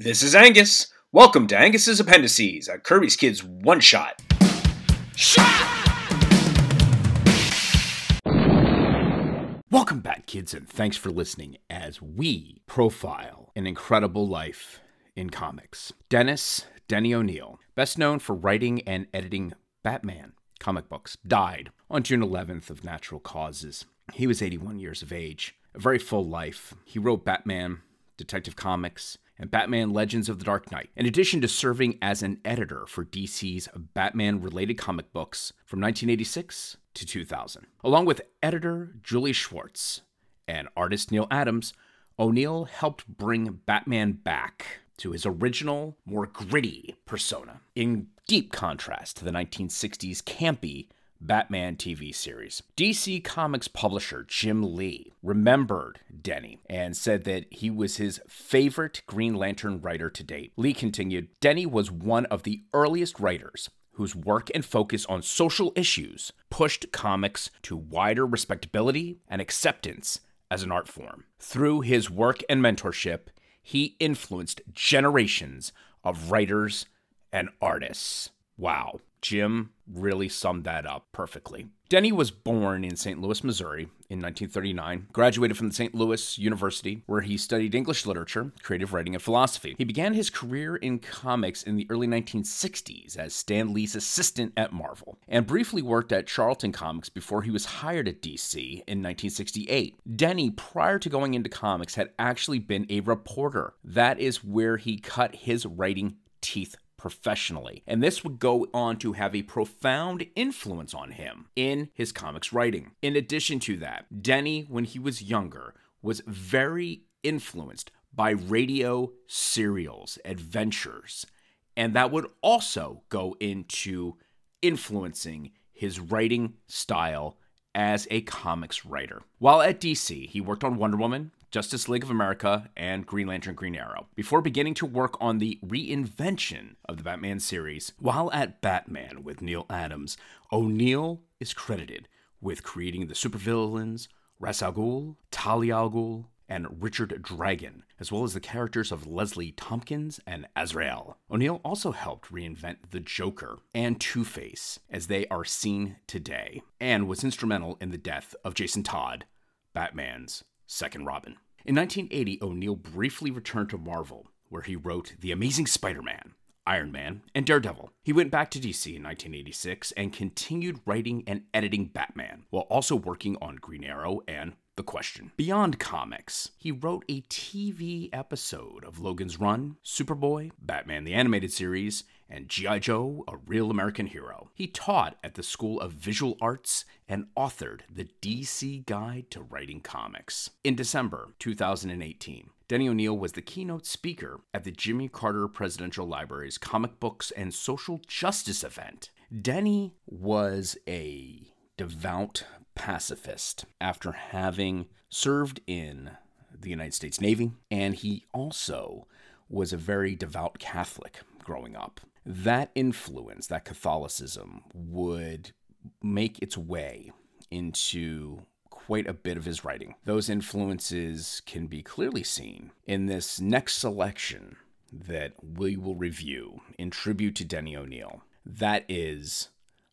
This is Angus. Welcome to Angus's Appendices, a Kirby's Kids one shot. Welcome back, kids, and thanks for listening as we profile an incredible life in comics. Dennis Denny O'Neil, best known for writing and editing Batman comic books, died on June 11th of natural causes. He was 81 years of age, a very full life. He wrote Batman, Detective Comics, and Batman Legends of the Dark Knight, in addition to serving as an editor for DC's Batman related comic books from 1986 to 2000. Along with editor Julie Schwartz and artist Neal Adams, O'Neil helped bring Batman back to his original, more gritty persona, in deep contrast to the 1960s campy Batman TV series. DC Comics publisher Jim Lee remembered Denny and said that he was his favorite Green Lantern writer to date. Lee continued Denny was one of the earliest writers whose work and focus on social issues pushed comics to wider respectability and acceptance as an art form. Through his work and mentorship, he influenced generations of writers and artists. Wow. Jim really summed that up perfectly. Denny was born in St. Louis, Missouri in 1939, graduated from the St. Louis University, where he studied English literature, creative writing, and philosophy. He began his career in comics in the early 1960s as Stan Lee's assistant at Marvel, and briefly worked at Charlton Comics before he was hired at DC in 1968. Denny, prior to going into comics, had actually been a reporter. That is where he cut his writing teeth professionally. And this would go on to have a profound influence on him in his comics writing. In addition to that, Denny, when he was younger, was very influenced by radio serials, adventures, and that would also go into influencing his writing style as a comics writer. While at DC, he worked on Wonder Woman, Justice League of America, and Green Lantern Green Arrow, before beginning to work on the reinvention of the Batman series. While at Batman with Neal Adams, O'Neil is credited with creating the supervillains Ra's al Ghul, Talia al Ghul, and Richard Dragon, as well as the characters of Leslie Thompkins and Azrael. O'Neil also helped reinvent the Joker and Two Face as they are seen today, and was instrumental in the death of Jason Todd, Batman's second Robin. In 1980, O'Neil briefly returned to Marvel, where he wrote The Amazing Spider Man, Iron Man, and Daredevil. He went back to DC in 1986 and continued writing and editing Batman, while also working on Green Arrow and the question. Beyond comics, he wrote a TV episode of Logan's Run, Superboy, Batman the Animated Series, and G.I. Joe, A Real American Hero. He taught at the School of Visual Arts and authored the DC Guide to Writing Comics. In December 2018, Denny O'Neil was the keynote speaker at the Jimmy Carter Presidential Library's Comic Books and Social Justice event. Denny was a devout pacifist after having served in the United States Navy, and he also was a very devout Catholic growing up. That influence, that Catholicism, would make its way into quite a bit of his writing. Those influences can be clearly seen in this next selection that we will review in tribute to Denny O'Neil. That is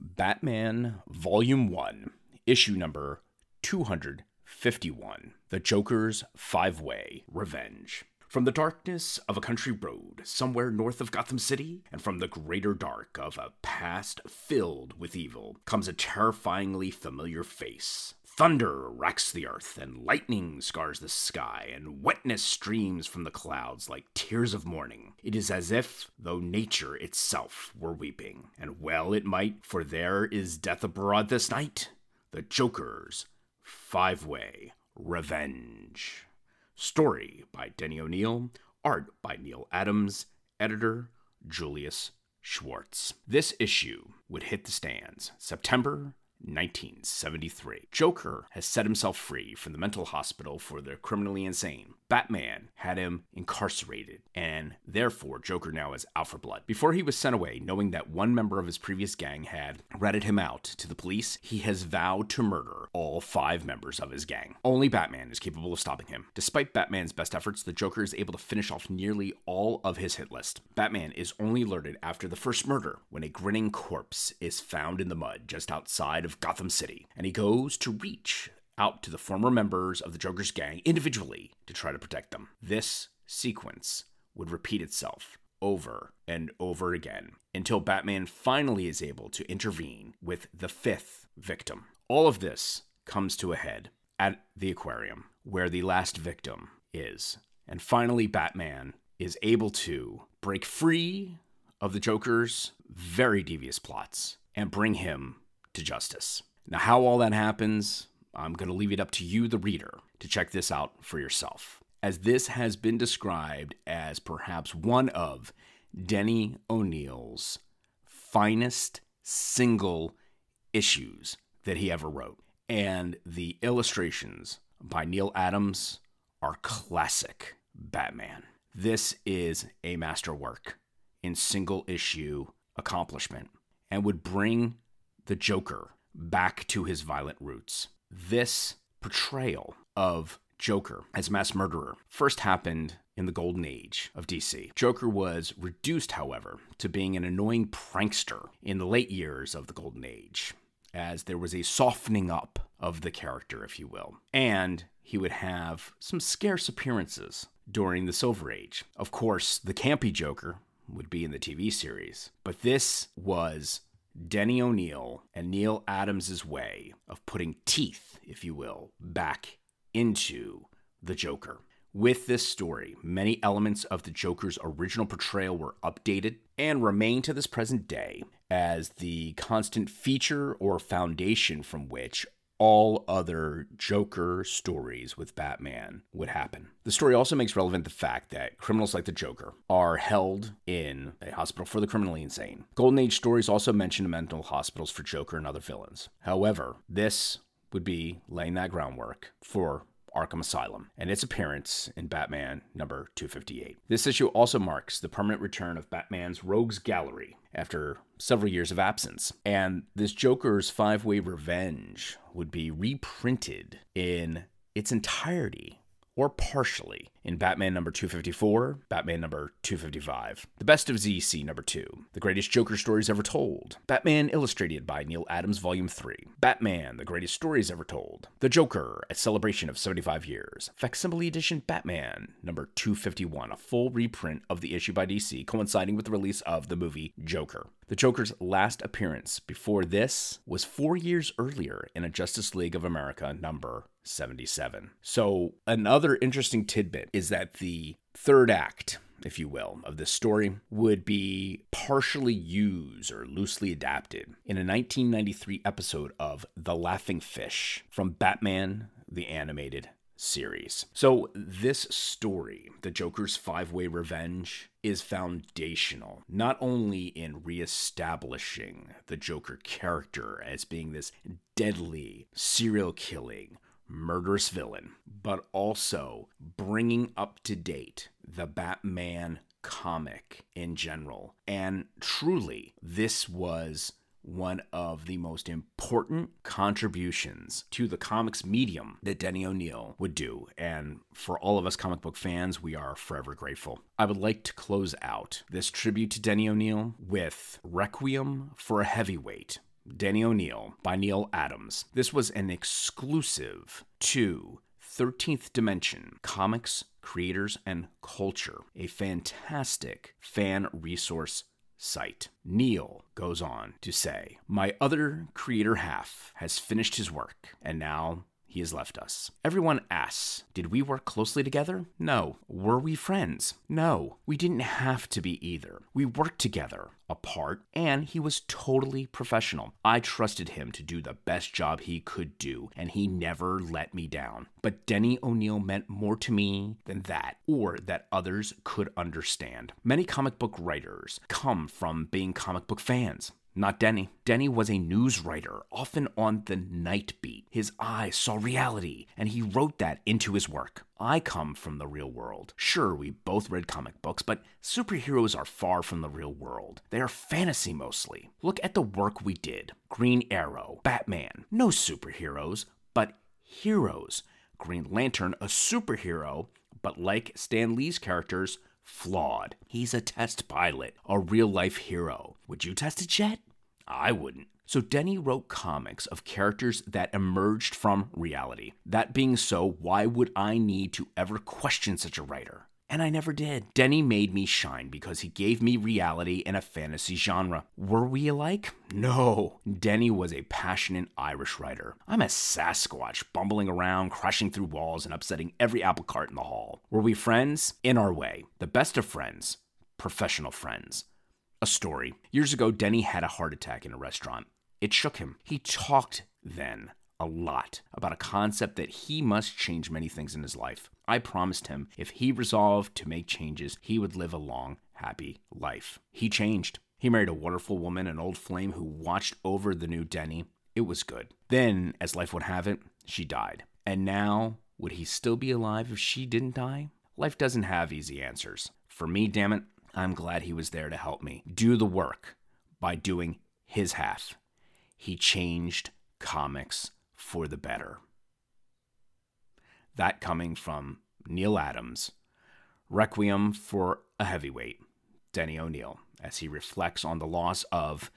Batman Volume 1, issue number 251 The Joker's Five Way Revenge. From the darkness of a country road somewhere north of Gotham City, and from the greater dark of a past filled with evil, comes a terrifyingly familiar face. Thunder racks the earth, and lightning scars the sky, and wetness streams from the clouds like tears of mourning. It is as if though nature itself were weeping, and well it might, for there is death abroad this night. The Joker's Five Way Revenge. Story by Denny O'Neil, art by Neal Adams, editor Julius Schwartz. This issue would hit the stands September 1973. Joker has set himself free from the mental hospital for the criminally insane, Batman had him incarcerated, and therefore Joker now is out for blood. Before he was sent away, knowing that one member of his previous gang had ratted him out to the police, he has vowed to murder all five members of his gang. Only Batman is capable of stopping him. Despite Batman's best efforts, the Joker is able to finish off nearly all of his hit list. Batman is only alerted after the first murder when a grinning corpse is found in the mud just outside of Gotham City, and he goes to reach out to the former members of the Joker's gang individually to try to protect them. This sequence would repeat itself over and over again until Batman finally is able to intervene with the fifth victim. All of this comes to a head at the aquarium where the last victim is. And finally, Batman is able to break free of the Joker's very devious plots and bring him to justice. Now, how all that happens, I'm going to leave it up to you, the reader, to check this out for yourself, as this has been described as perhaps one of Denny O'Neil's finest single issues that he ever wrote. And the illustrations by Neal Adams are classic Batman. This is a masterwork in single issue accomplishment and would bring the Joker back to his violent roots. This portrayal of Joker as mass murderer first happened in the golden age of DC. Joker was reduced, however, to being an annoying prankster in the late years of the golden age, as there was a softening up of the character, if you will. And he would have some scarce appearances during the Silver Age. Of course, the campy Joker would be in the TV series, but this was Denny O'Neil and Neal Adams' way of putting teeth, if you will, back into the Joker. With this story, many elements of the Joker's original portrayal were updated and remain to this present day as the constant feature or foundation from which all other Joker stories with Batman would happen. The story also makes relevant the fact that criminals like the Joker are held in a hospital for the criminally insane. Golden Age stories also mention mental hospitals for Joker and other villains. However, this would be laying that groundwork for Arkham Asylum and its appearance in Batman number 258. This issue also marks the permanent return of Batman's Rogues Gallery after several years of absence. And this Joker's five way revenge would be reprinted in its entirety or partially in Batman number 254, Batman number 255, The Best of DC number 2, The Greatest Joker Stories Ever Told, Batman Illustrated by Neal Adams Volume 3, Batman, The Greatest Stories Ever Told, The Joker, a celebration of 75 years, Facsimile Edition Batman number 251, a full reprint of the issue by DC coinciding with the release of the movie Joker. The Joker's last appearance before this was four years earlier in a Justice League of America number 77. So, another interesting tidbit is that the third act, if you will, of this story would be partially used or loosely adapted in a 1993 episode of The Laughing Fish from Batman the Animated series. So, this story, The Joker's Five Way Revenge, is foundational, not only in reestablishing the Joker character as being this deadly, serial killing, murderous villain, but also bringing up to date the Batman comic in general. And truly, this was one of the most important contributions to the comics medium that Denny O'Neil would do. And for all of us comic book fans, we are forever grateful. I would like to close out this tribute to Denny O'Neil with Requiem for a Heavyweight Denny O'Neal by Neal Adams. This was an exclusive to 13th Dimension Comics, Creators, and Culture, a fantastic fan resource site. Neil goes on to say, My other creator half has finished his work, and now he has left us. Everyone asks, did we work closely together? No. Were we friends? No. We didn't have to be either. We worked together, apart, and he was totally professional. I trusted him to do the best job he could do, and he never let me down. But Denny O'Neil meant more to me than that, or that others could understand. Many comic book writers come from being comic book fans. Not Denny. Denny was a news writer, often on the night beat. His eyes saw reality, and he wrote that into his work. I come from the real world. Sure, we both read comic books, but superheroes are far from the real world. They are fantasy mostly. Look at the work we did Green Arrow, Batman. No superheroes, but heroes. Green Lantern, a superhero, but like Stan Lee's characters, flawed. He's a test pilot, a real life hero. Would you test a jet? I wouldn't. So Denny wrote comics of characters that emerged from reality. That being so, why would I need to ever question such a writer? And I never did. Denny made me shine because he gave me reality in a fantasy genre. Were we alike? No. Denny was a passionate Irish writer. I'm a Sasquatch, bumbling around, crashing through walls, and upsetting every apple cart in the hall. Were we friends? In our way. The best of friends. Professional friends. A story. Years ago, Denny had a heart attack in a restaurant. It shook him. He talked then a lot about a concept that he must change many things in his life. I promised him if he resolved to make changes, he would live a long, happy life. He changed. He married a wonderful woman, an old flame who watched over the new Denny. It was good. Then, as life would have it, she died. And now, would he still be alive if she didn't die? Life doesn't have easy answers. For me, damn it, I'm glad he was there to help me do the work by doing his half. He changed comics for the better. That coming from Neal Adams, Requiem for a Heavyweight, Denny O'Neil, as he reflects on the loss of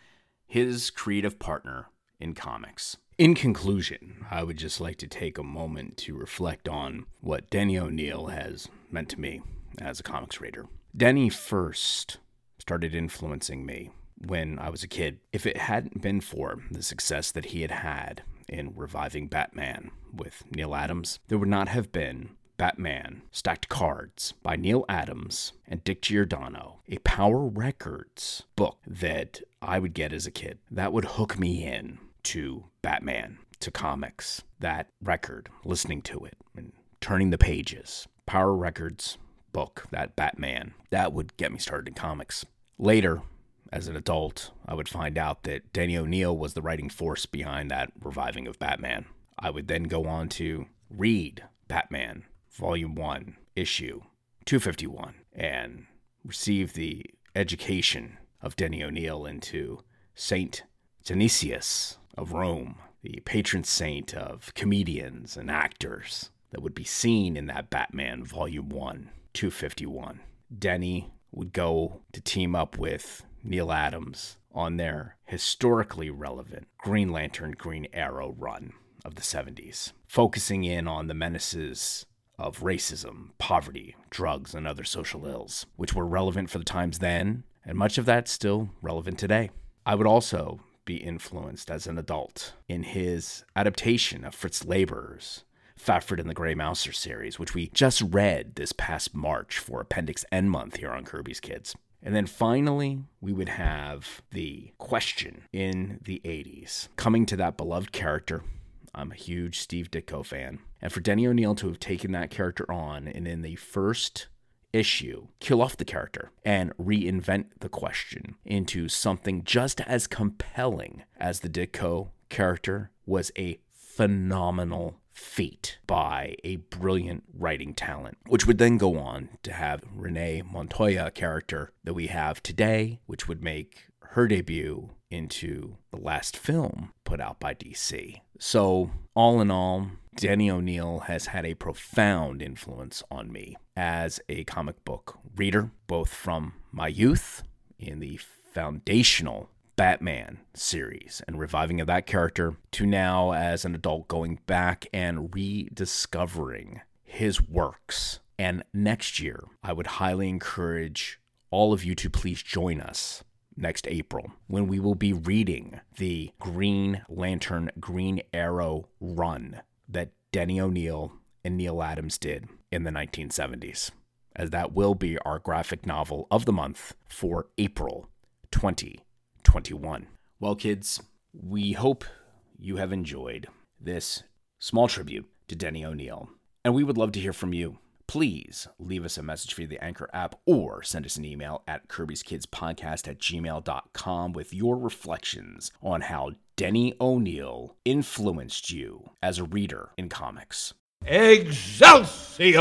his creative partner in comics. In conclusion, I would just like to take a moment to reflect on what Denny O'Neil has meant to me as a comics reader. Denny first started influencing me when I was a kid. If it hadn't been for the success that he had had in reviving Batman with Neal Adams, there would not have been Batman Stacked Cards by Neal Adams and Dick Giordano, a Power Records book that I would get as a kid. That would hook me in to Batman, to comics. That record, listening to it and turning the pages. Power Records book, that Batman, that would get me started in comics. Later, as an adult, I would find out that Danny O'Neil was the writing force behind that reviving of Batman. I would then go on to read Batman, Volume 1, Issue 251, and receive the education of Denny O'Neil into Saint Dionysius of Rome, the patron saint of comedians and actors that would be seen in that Batman Volume 1, 251. Denny would go to team up with Neal Adams on their historically relevant Green Lantern Green Arrow run of the 70s, focusing in on the menaces of racism, poverty, drugs, and other social ills, which were relevant for the times then, and much of that still relevant today. I would also be influenced as an adult in his adaptation of Fritz Leiber's Fafhrd and the Grey Mouser series, which we just read this past March for Appendix N month here on Kirby's Kids. And then finally, we would have the question in the 80s coming to that beloved character. I'm a huge Steve Ditko fan. And for Denny O'Neil to have taken that character on and in the first issue, kill off the character and reinvent the question into something just as compelling as the Ditko character was a phenomenal feat by a brilliant writing talent, which would then go on to have Renee Montoya character that we have today, which would make her debut into the last film put out by DC. So, all in all, Denny O'Neil has had a profound influence on me as a comic book reader, both from my youth in the foundational Batman series and reviving of that character to now as an adult going back and rediscovering his works. And next year, I would highly encourage all of you to please join us next April when we will be reading the Green Lantern Green Arrow run that Denny O'Neil and Neal Adams did in the 1970s, as that will be our graphic novel of the month for April 20. 21. Well, kids, we hope you have enjoyed this small tribute to Denny O'Neil, and we would love to hear from you. please leave us a message via the Anchor app or send us an email at Kirby's Kids Podcast at gmail.com with your reflections on how Denny O'Neil influenced you as a reader in comics. Excelsior!